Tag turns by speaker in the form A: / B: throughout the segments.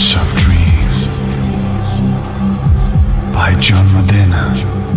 A: House of Dreams by John Madena.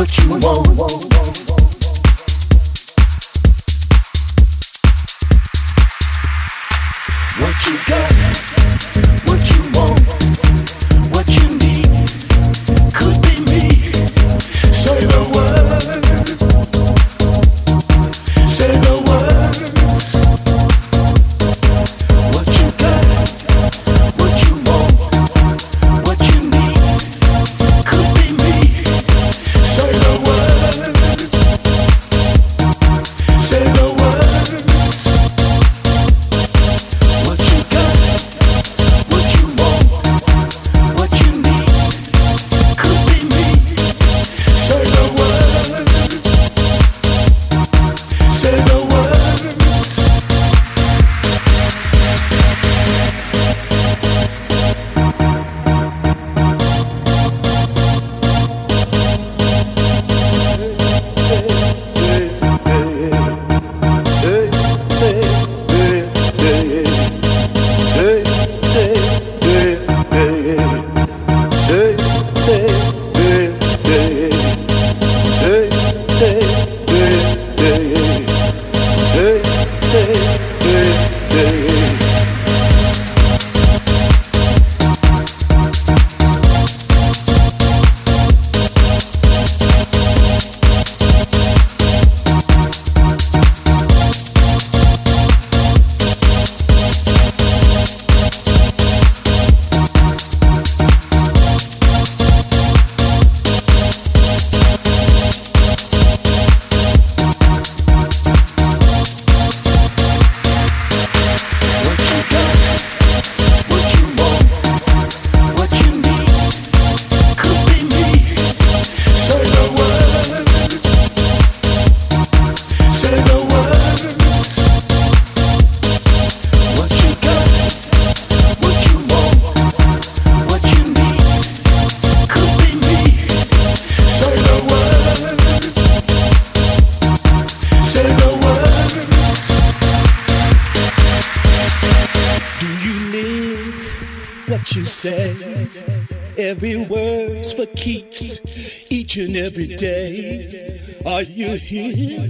A: what you want. What you got? every day. Are you here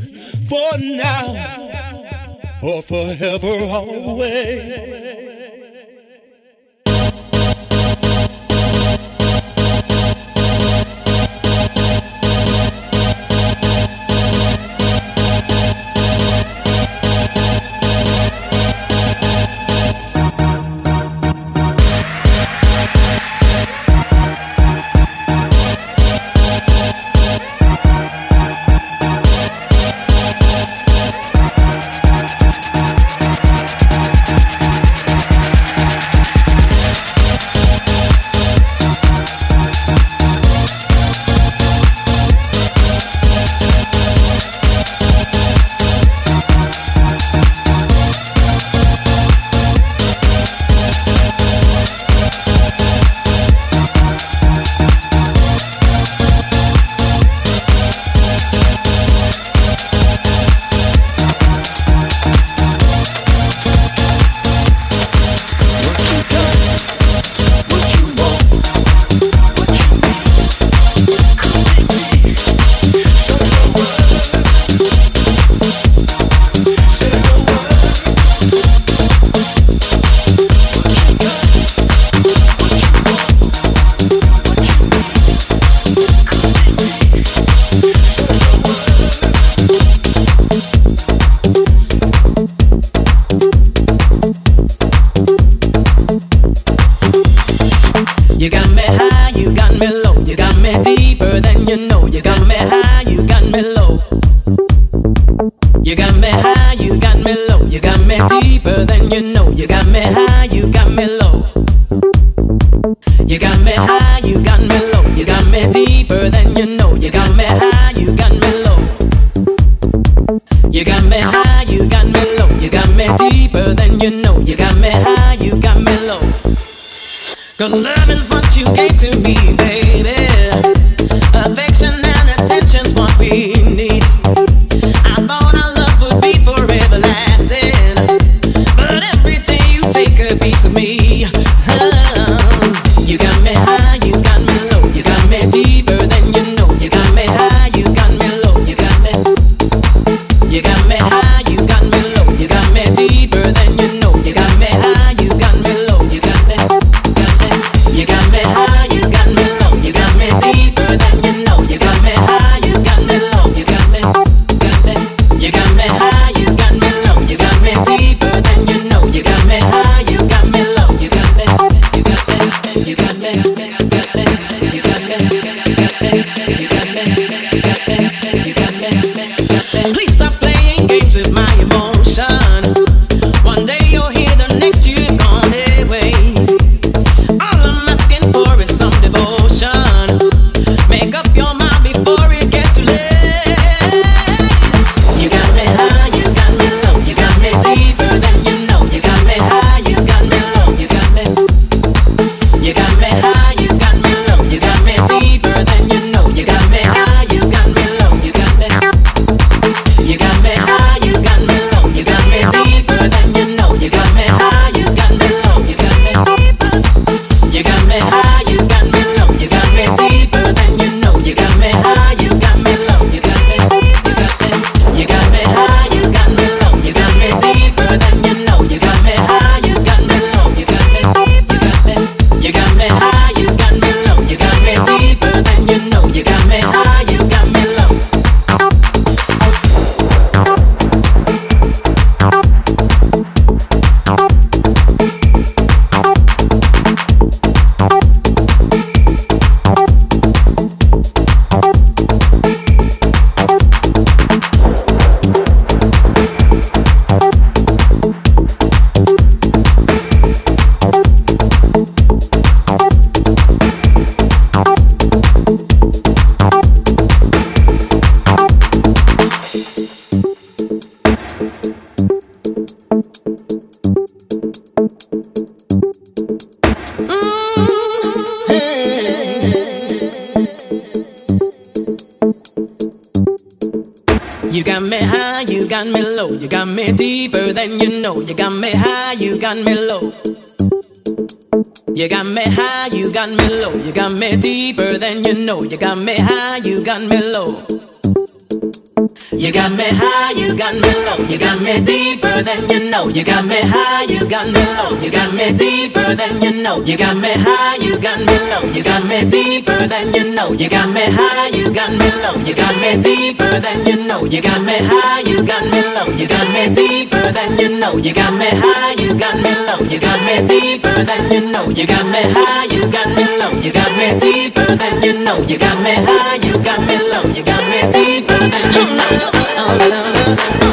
A: for now or forever always? evangelista You got me high, you got me low, you got me deeper than you know. You got me high, you got me low. You got me high, you got me low, you got me deeper than you know. You got me high, you got me low, you got me deeper than you know. You got me high, you got me low, you got me deeper than you know. You got me high, you got me low, you got me deeper than you know. You got me high, you got me low, you got me deeper than you know. You got me high, you got me low, you got me deeper than you know. You got me high, you got me low, you got me deeper than you know. You got me high, you got me low, you got me deeper than you know oh, la, la, la.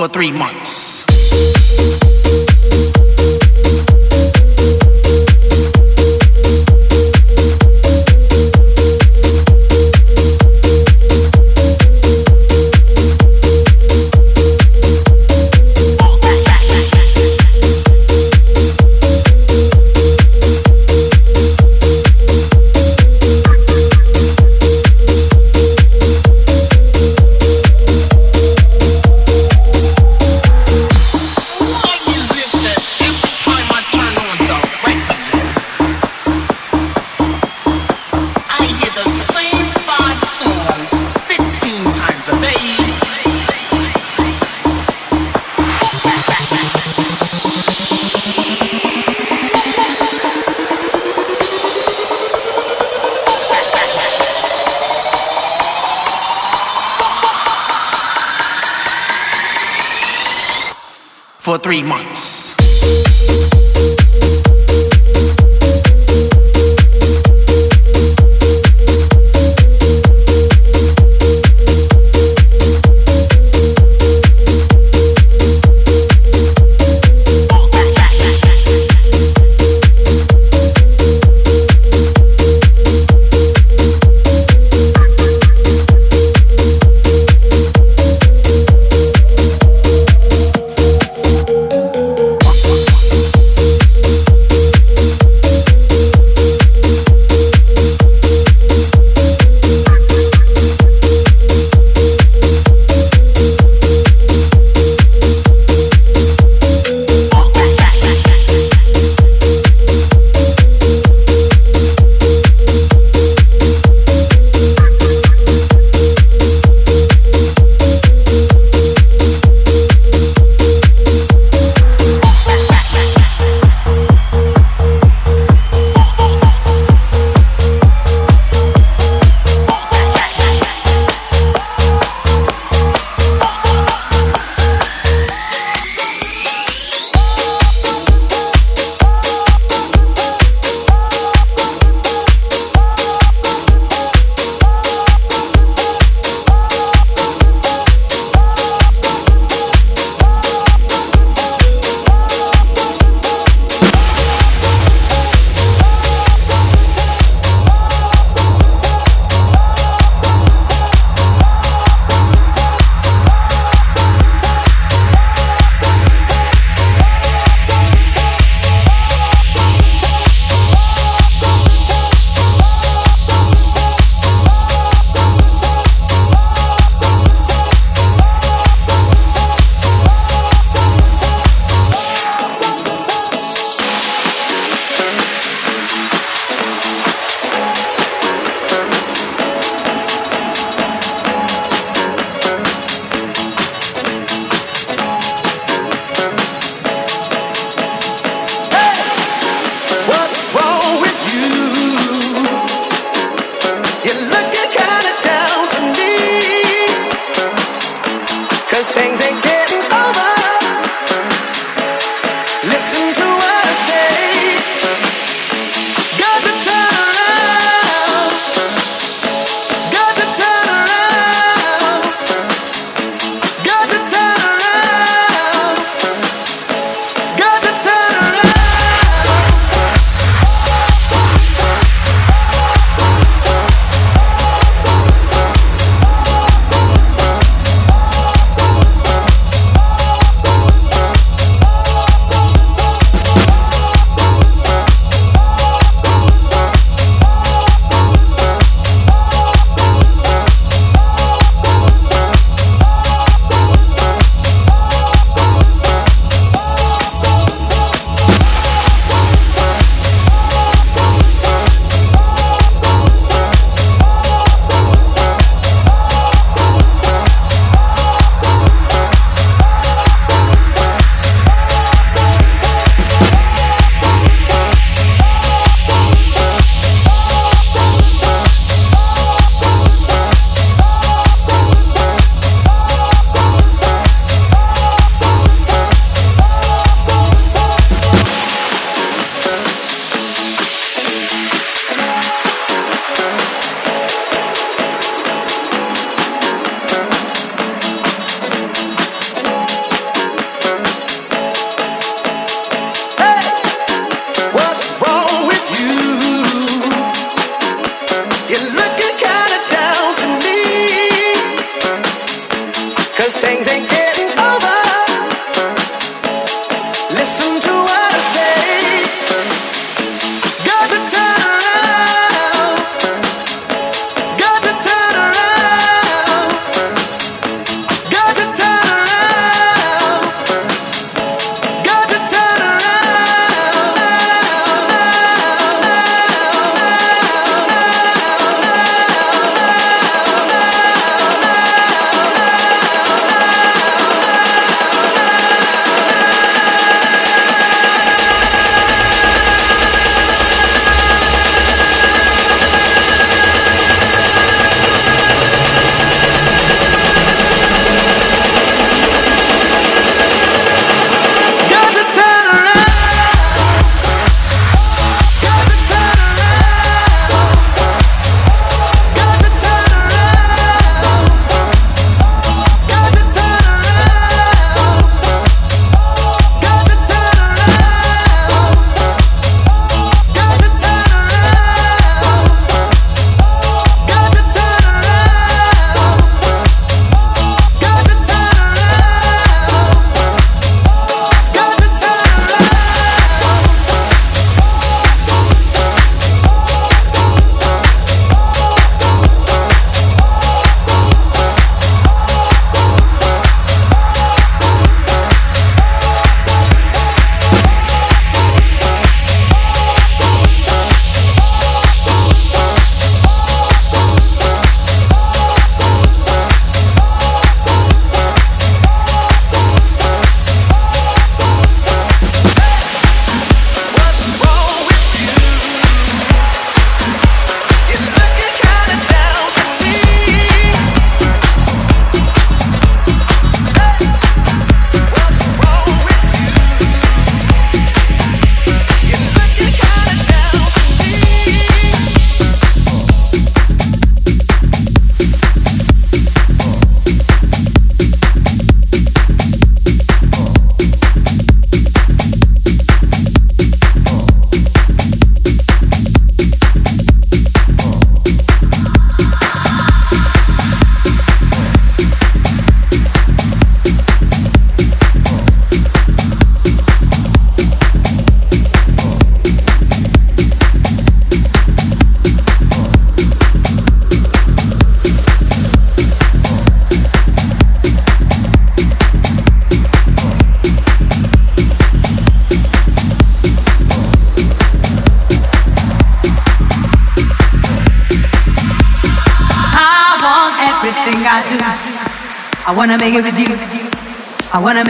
A: For three months. Three months.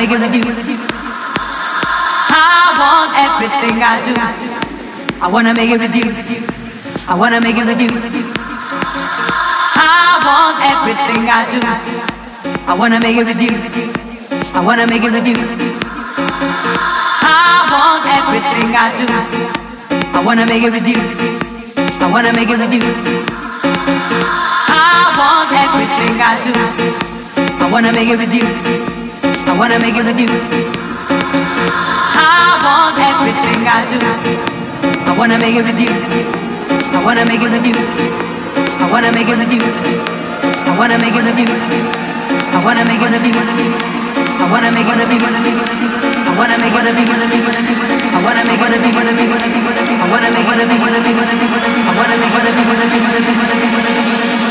A: Make it with you. I want everything I do. I wanna make it with you. I wanna make it with you. I want everything I do. I wanna make it with you. I wanna make it with you. I want everything I do. I wanna make it with you. I wanna make it with you.
B: I want
A: everything I do. I wanna make it with you. I wanna make it with you. I want everything I do. I wanna make it with you. I wanna make it with you. I wanna make it with you. I wanna make it with you. I wanna make it with you. I wanna make it with you. I wanna make it with you. I wanna make it with you. I wanna make it with you. I wanna make it with you. I wanna make it with you.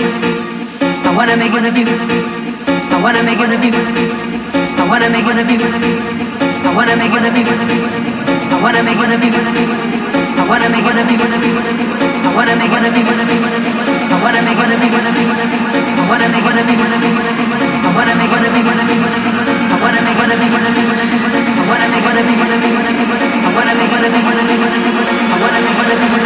A: I wanna make it review. I wanna make it review. I wanna make it review. I wanna make it review. I wanna make it review. I wanna make it review. I wanna make it review. I wanna make it review. I wanna make it review. I wanna make it review. I wanna make it review. I wanna make it
C: review. I wanna make it review. I wanna make it review. I wanna make it review.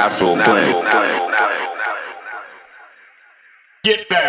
C: Natural, natural thing.
D: Get down.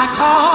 D: I call.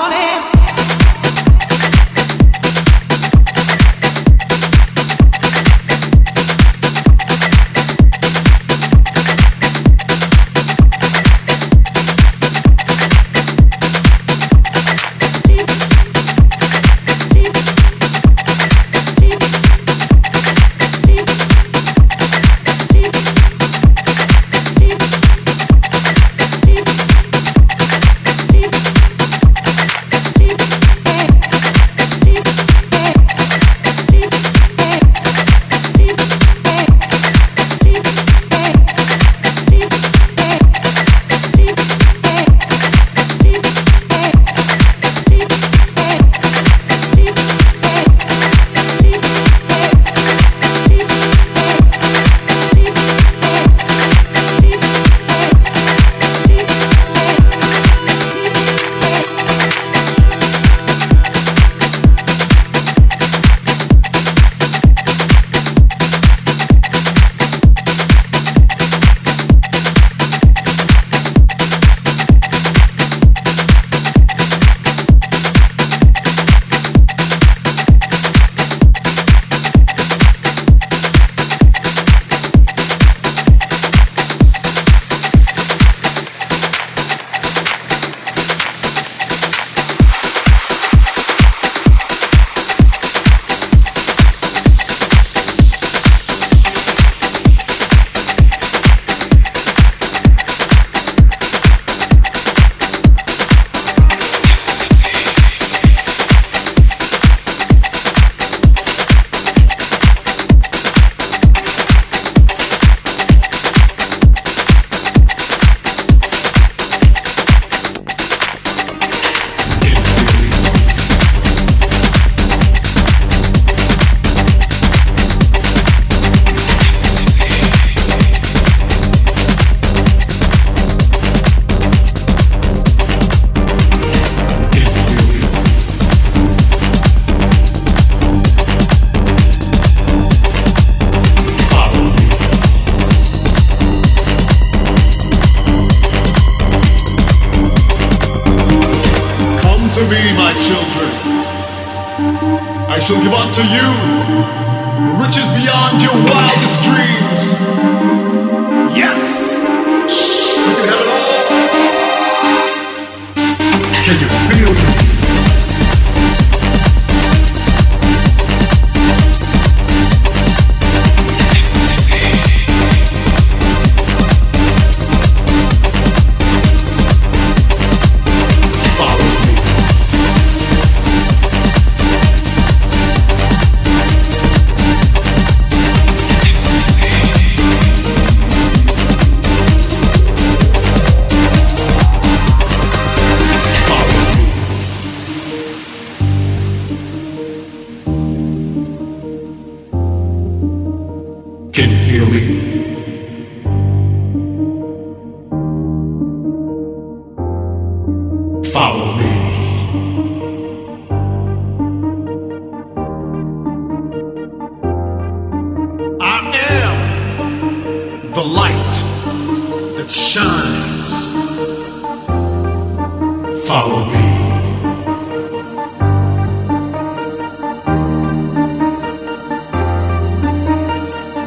D: Follow me.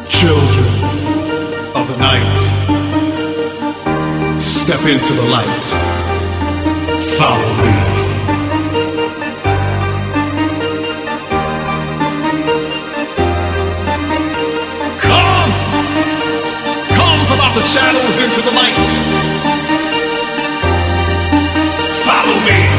D: Children of the night, step into the light. Follow me. Come, come from
E: out the shadows into the light. me.